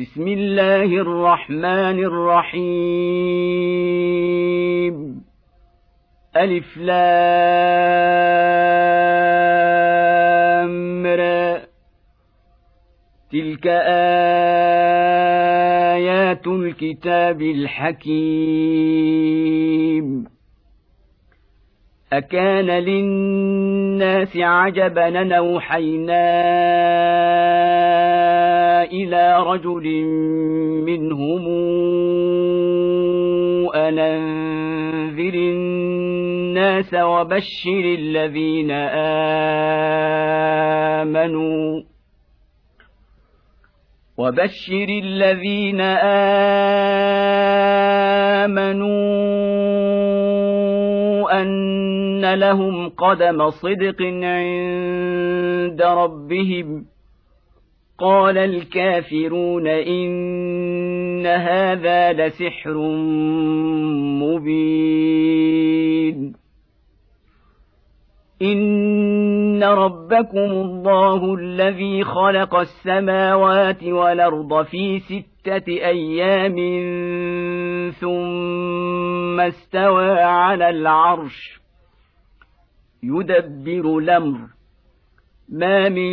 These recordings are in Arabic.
بسم الله الرحمن الرحيم. ألف لام را. تلك آيات الكتاب الحكيم. أكان للناس عجبا نوحينا إلى رجل منهم أن أنذر الناس وبشر الذين آمنوا وبشر الذين آمنوا أن لهم قدم صدق عند ربهم ۖ قال الكافرون إن هذا لسحر مبين. إن ربكم الله الذي خلق السماوات والأرض في ستة أيام ثم استوى على العرش يدبر الأمر. ما من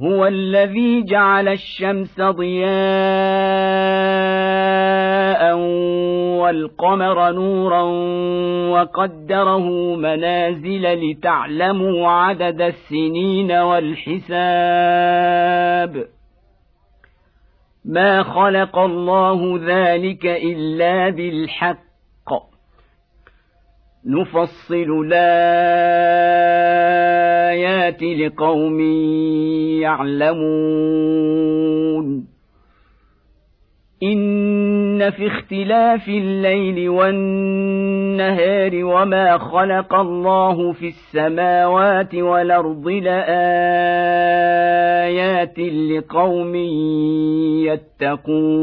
هو الذي جعل الشمس ضياء والقمر نورا وقدره منازل لتعلموا عدد السنين والحساب. ما خلق الله ذلك إلا بالحق. نفصل الآيات لقوم يعلمون. إن في اختلاف الليل والنهار وما خلق الله في السماوات والأرض لآيات لقوم يتقون.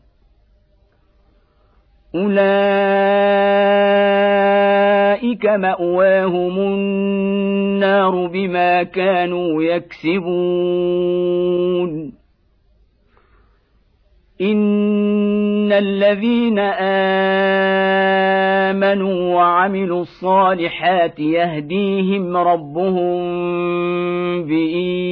أولئك مأواهم النار بما كانوا يكسبون. إن الذين آمنوا وعملوا الصالحات يهديهم ربهم بإيمانهم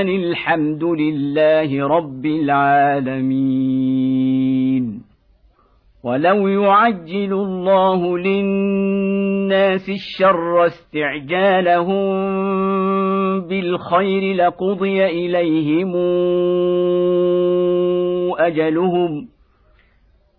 أن الحمد لله رب العالمين. ولو يعجل الله للناس الشر استعجالهم بالخير لقضي إليهم أجلهم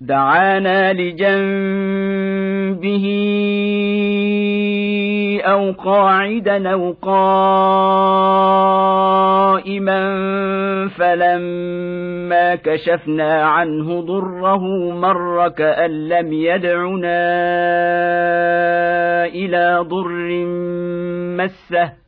دعانا لجنبه أو قاعدا أو قائما فلما كشفنا عنه ضره مر كأن لم يدعنا إلى ضر مسه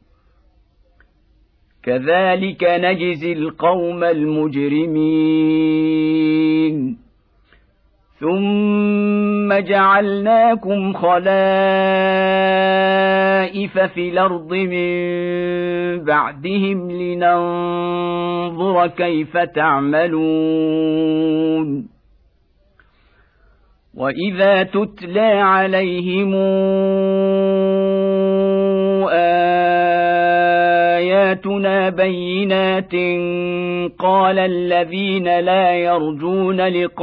كذلك نجزي القوم المجرمين. ثم جعلناكم خلائف في الأرض من بعدهم لننظر كيف تعملون. وإذا تتلى عليهم آياتنا بينات قال الذين لا يرجون لقاء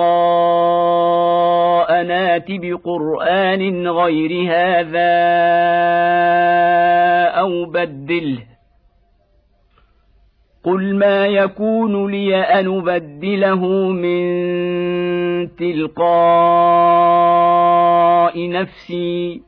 نات بقرآن غير هذا أو بدله. قل ما يكون لي أن أبدله من تلقاء نفسي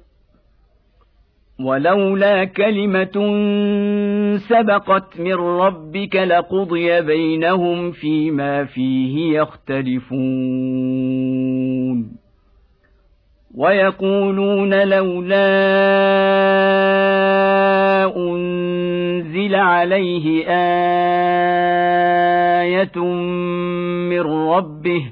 ولولا كلمة سبقت من ربك لقضي بينهم فيما فيه يختلفون. ويقولون لولا أنزل عليه آية من ربه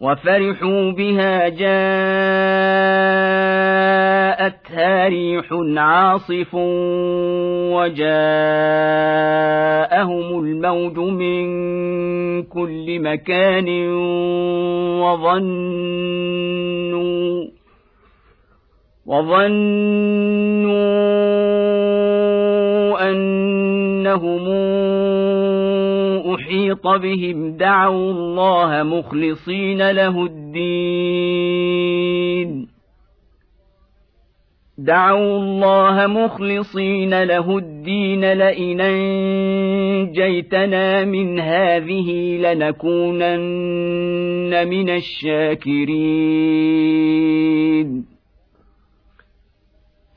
وفرحوا بها جاءتها ريح عاصف وجاءهم الموج من كل مكان وظنوا وظنوا أنهم أحيط بهم دعوا الله مخلصين له الدين. دعوا الله مخلصين له الدين لئن أنجيتنا من هذه لنكونن من الشاكرين.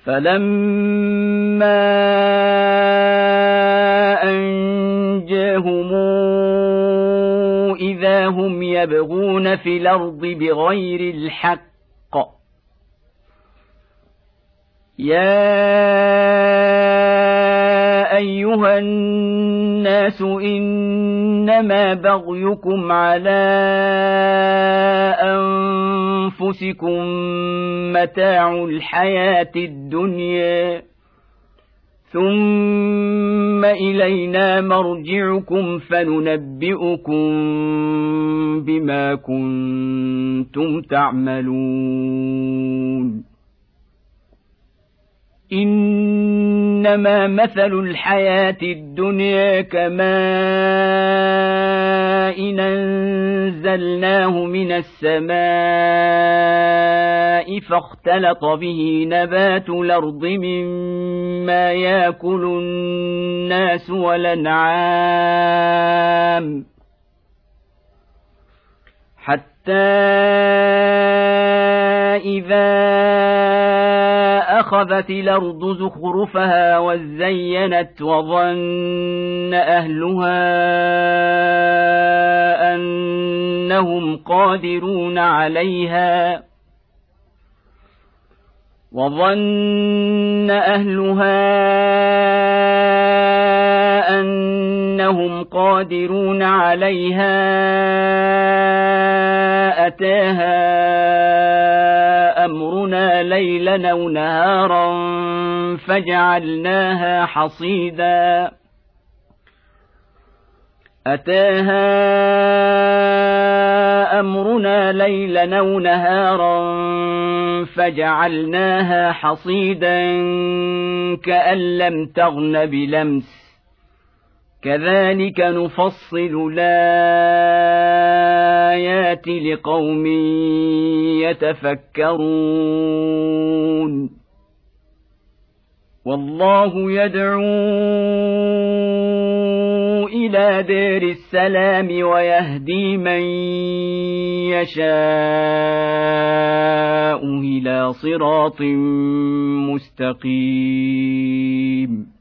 فلما أنجاهم اذا هم يبغون في الأرض بغير الحق. يا أيها الناس إنما بغيكم على أنفسكم متاع الحياة الدنيا. ثم الينا مرجعكم فننبئكم بما كنتم تعملون إنما مثل الحياة الدنيا كماء أنزلناه من السماء فاختلط به نبات الأرض مما يأكل الناس والأنعام. حتى اذا أخذت الأرض زخرفها وزينت وظن أهلها أنهم قادرون عليها وظن أهلها أنهم قادرون عليها أتاها أمرنا ليلا أو نهارا فجعلناها حصيدا. أتاها أمرنا ليلا أو نهارا فجعلناها حصيدا كأن لم تغن بلمس. كذلك نفصل الآيات لقوم يتفكرون. والله يدعو إلى دار السلام ويهدي من يشاء إلى صراط مستقيم.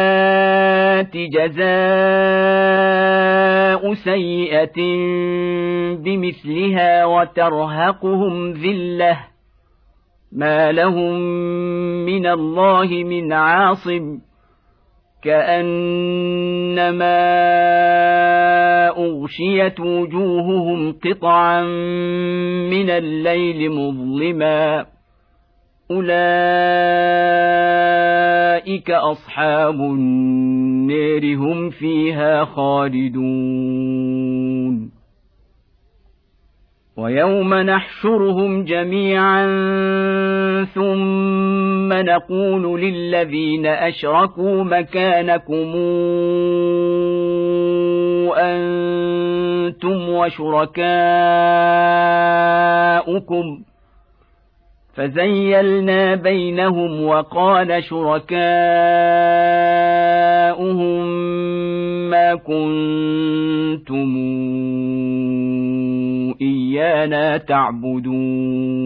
جزاء سيئة بمثلها وترهقهم ذلة. ما لهم من الله من عاصم. كأنما أغشيت وجوههم قطعا من الليل مظلما. اولئك اصحاب النار هم فيها خالدون ويوم نحشرهم جميعا ثم نقول للذين اشركوا مكانكم أنتم وشركاؤكم فزيلنا بينهم وقال شركاؤهم ما كنتم إيانا تعبدون.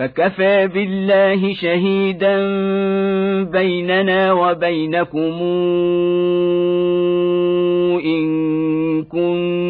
فكفى بالله شهيدا بيننا وبينكم إن كنا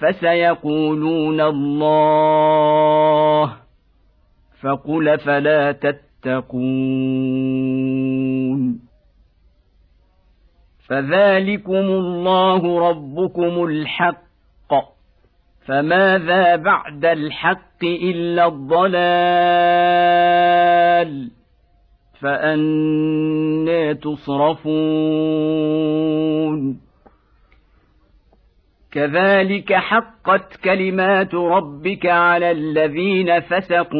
فسيقولون الله فقل فلا تتقون فذلكم الله ربكم الحق فماذا بعد الحق إلا الضلال فانى تصرفون كذلك حقت كلمات ربك على الذين فسقوا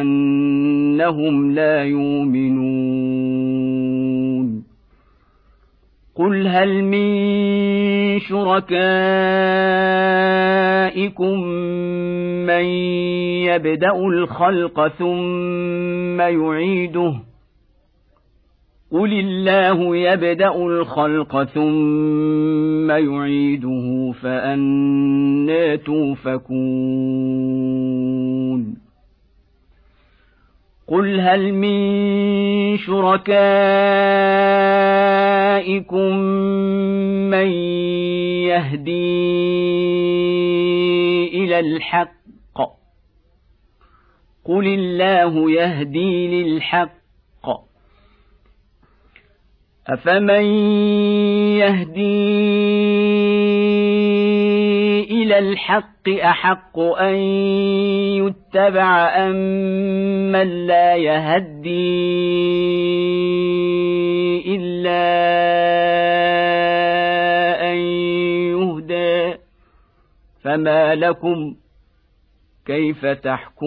أنهم لا يؤمنون. قل هل من شركائكم من يبدأ الخلق ثم يعيده؟ قل الله يبدا الخلق ثم يعيده فانى توفكون قل هل من شركائكم من يهدي إلى الحق قل الله يهدي للحق أفمن يهدي إلى الحق أحق أن يتبع أم من لا يهدي إلا أن يهدى فما لكم كيف تحكمون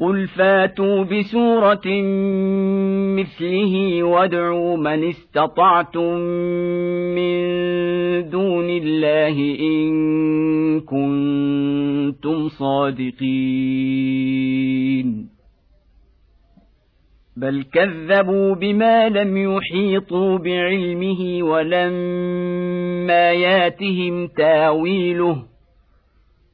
قل فاتوا بسوره مثله وادعوا من استطعتم من دون الله ان كنتم صادقين بل كذبوا بما لم يحيطوا بعلمه ولما ياتهم تاويله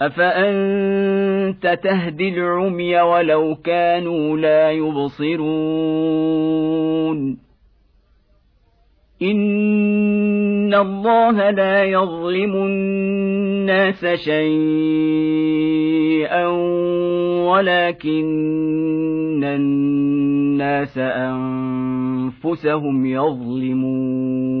افانت تهدي العمي ولو كانوا لا يبصرون ان الله لا يظلم الناس شيئا ولكن الناس انفسهم يظلمون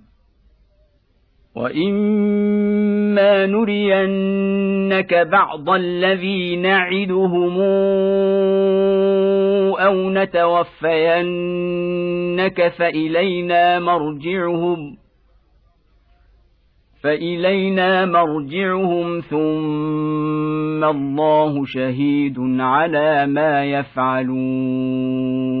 واما نرينك بعض الذي نعدهم أو نتوفينك فالينا مرجعهم فالينا مرجعهم ثم الله شهيد على ما يفعلون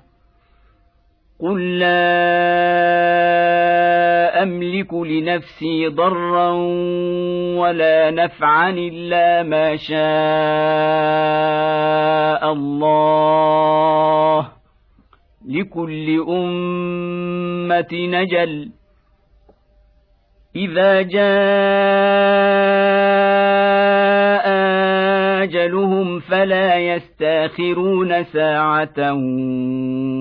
قل لا املك لنفسي ضرا ولا نفعا الا ما شاء الله لكل امه نجل اذا جاء اجلهم فلا يستاخرون ساعه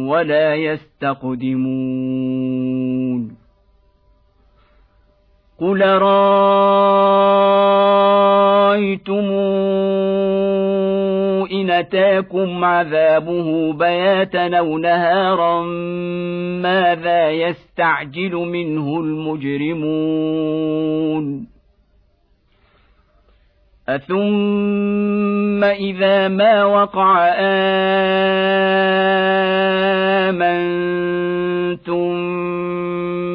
ولا يستقدمون قل رايتم ان اتاكم عذابه بياتا أو نهارا ماذا يستعجل منه المجرمون أثم إذا ما وقع آمنتم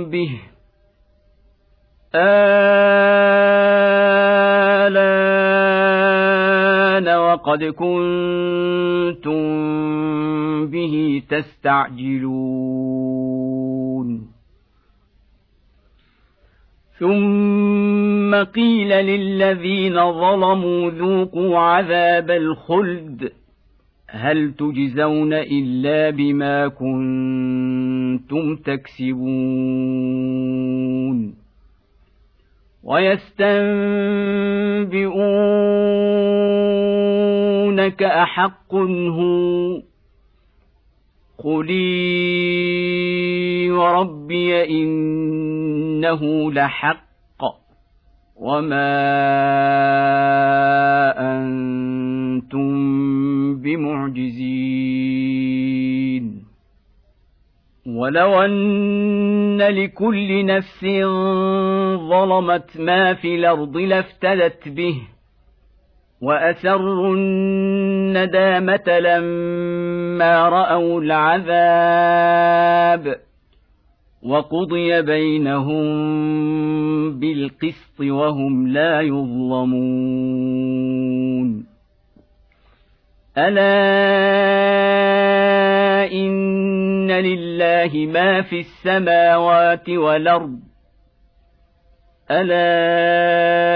به آلان وقد كنتم به تستعجلون ثم ثم قيل للذين ظلموا ذوقوا عذاب الخلد. هل تجزون إلا بما كنتم تكسبون؟ ويستنبئونك أحق هو قلي وربي إنه لحق. وما أنتم بمعجزين ولو ان لكل نفس ظلمت ما في الأرض لافتدت به واسروا الندامه لما راوا العذاب وقضي بينهم بالقسط وهم لا يظلمون. ألا إن لله ما في السماوات والأرض. ألا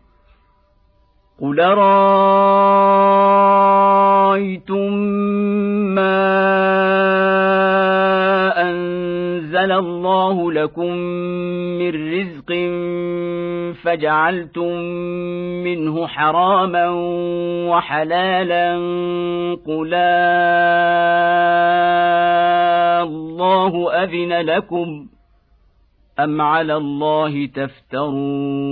قل رايتم ما انزل الله لكم من رزق فجعلتم منه حراما وحلالا قل الله اذن لكم ام على الله تفترون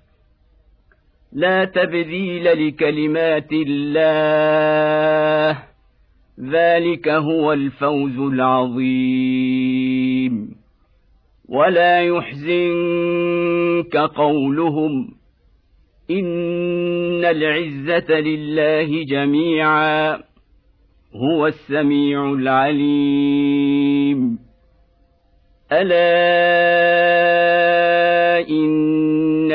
لا تبديل لكلمات الله. ذلك هو الفوز العظيم. ولا يحزنك قولهم. إن العزة لله جميعا. هو السميع العليم. ألا إن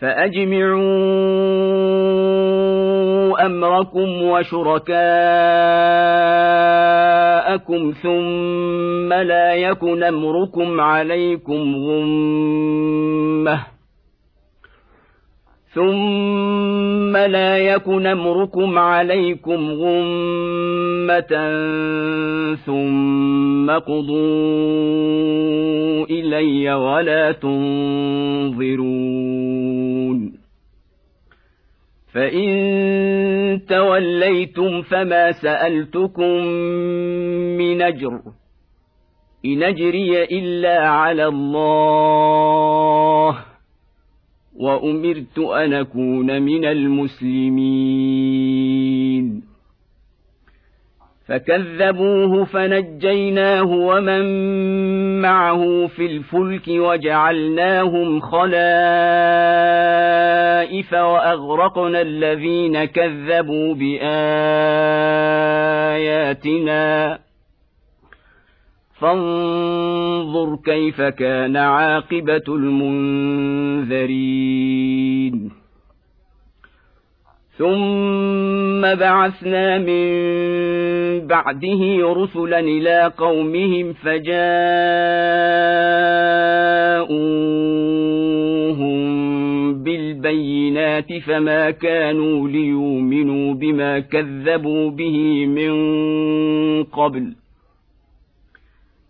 فأجمعوا أمركم وشركاءكم ثم لا يكن أمركم عليكم غمة. ثم لا يكن امركم عليكم غمه ثم قضوا الي ولا تنظرون فان توليتم فما سالتكم من اجر ان اجري الا على الله وأمرت أن أكون من المسلمين. فكذبوه فنجيناه ومن معه في الفلك وجعلناهم خلائف وأغرقنا الذين كذبوا بآياتنا. فانظر كيف كان عاقبة المنذرين. ثم بعثنا من بعده رسلا إلى قومهم فجاءوهم بالبينات فما كانوا ليؤمنوا بما كذبوا به من قبل.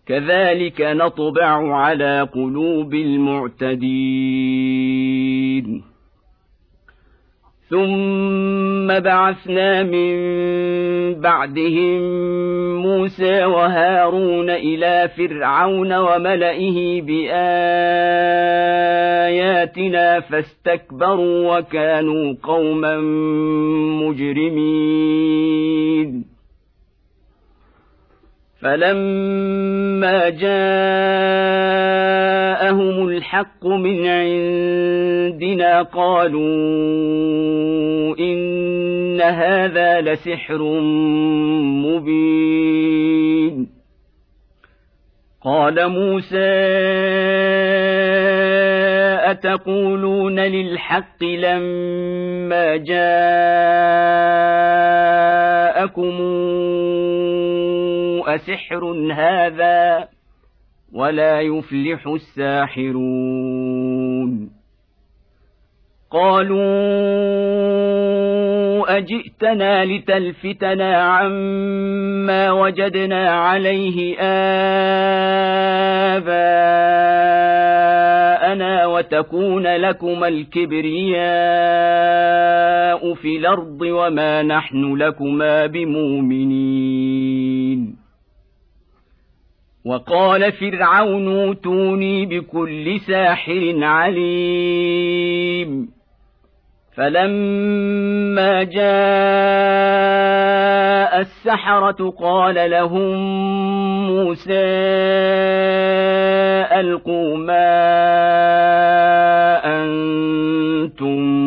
كذلك نطبع على قلوب المعتدين. ثم بعثنا من بعدهم موسى وهارون إلى فرعون وملئه بآياتنا فاستكبروا وكانوا قوما مجرمين. فلما جاءهم الحق من عندنا قالوا ان هذا لسحر مبين قال موسى اتقولون للحق لما جاءكم أسحر هذا ولا يفلح الساحرون. قالوا أجئتنا لتلفتنا عما وجدنا عليه آباءنا وتكون لكما الكبرياء في الأرض وما نحن لكما بمؤمنين. وقال فرعون أوتوني بكل ساحر عليم. فلما جاء السحرة قال لهم موسى ألقوا ما أنتم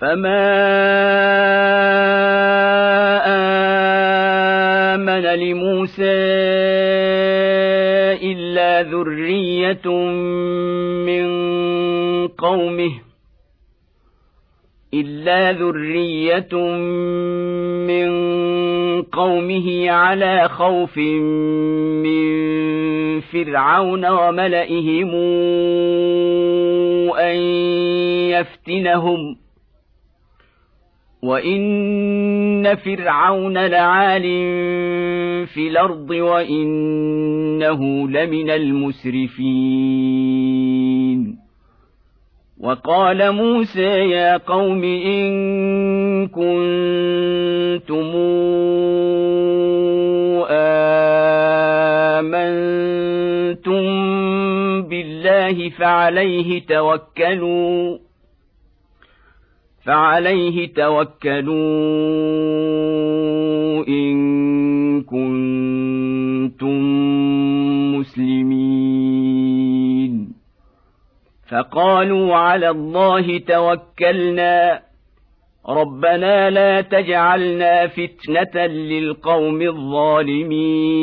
فما امن لموسى الا ذريه من قومه إلا ذرية من قومه على خوف من فرعون وملئهم أن يفتنهم ۖ وان فرعون لعال في الأرض وانه لمن المسرفين وقال موسى يا قوم ان كنتم امنتم بالله فعليه توكلوا فعليه توكلوا إن كنتم مسلمين. فقالوا على الله توكلنا. ربنا لا تجعلنا فتنة للقوم الظالمين.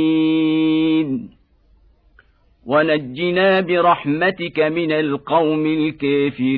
ونجنا برحمتك من القوم الكافرين.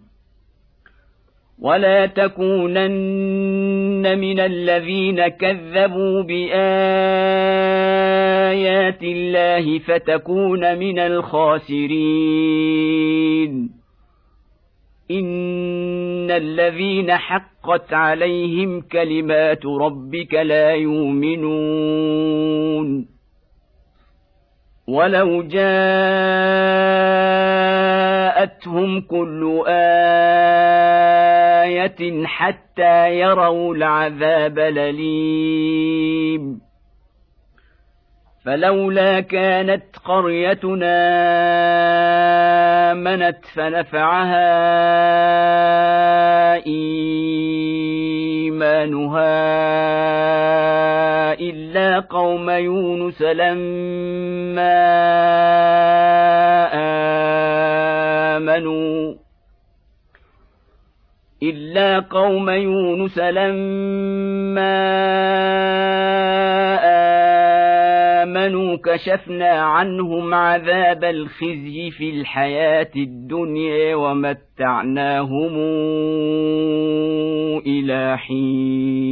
ولا تكونن من الذين كذبوا بايات الله فتكون من الخاسرين ان الذين حقت عليهم كلمات ربك لا يؤمنون ولو جاءتهم كل إيه حتى يروا العذاب الأليم. فلولا كانت قريتنا آمنت فنفعها إيمانها إلا قوم يونس لما آمنوا. إلا قوم يونس لما آمنوا كشفنا عنهم عذاب الخزي في الحياة الدنيا ومتعناهم إلى حين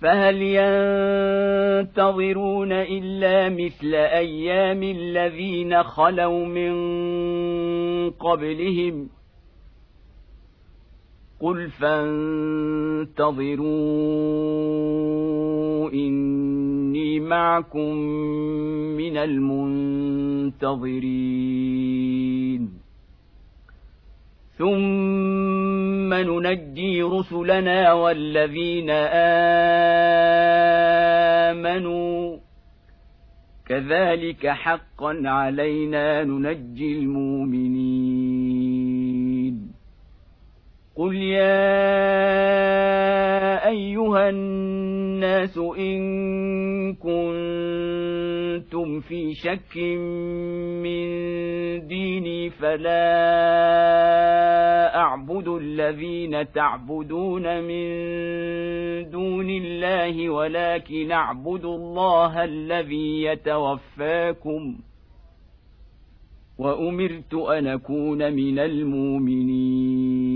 فهل ينتظرون إلا مثل أيام الذين خلوا من قبلهم؟ قل فانتظروا إني معكم من المنتظرين. ثم ننجي رسلنا والذين امنوا كذلك حقا علينا ننجي المؤمنين قل يا ايها الناس ان كنتم في شك من ديني فلا أعبد الذين تعبدون من دون الله ولكن أعبد الله الذي يتوفاكم وأمرت أن أكون من المؤمنين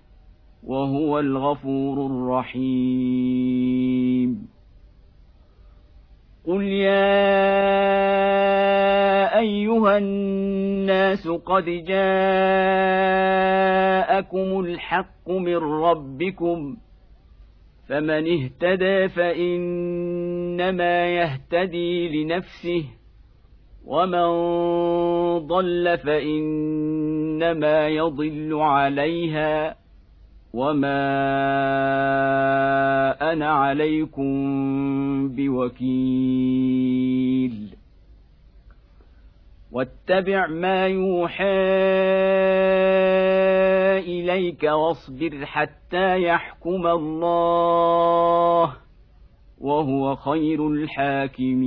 وهو الغفور الرحيم. قل يا ايها الناس قد جاءكم الحق من ربكم فمن اهتدى فانما يهتدي لنفسه ومن ضل فانما يضل عليها وما أنا عليكم بوكيل. واتبع ما يوحى اليك واصبر حتى يحكم الله وهو خير الحاكمين.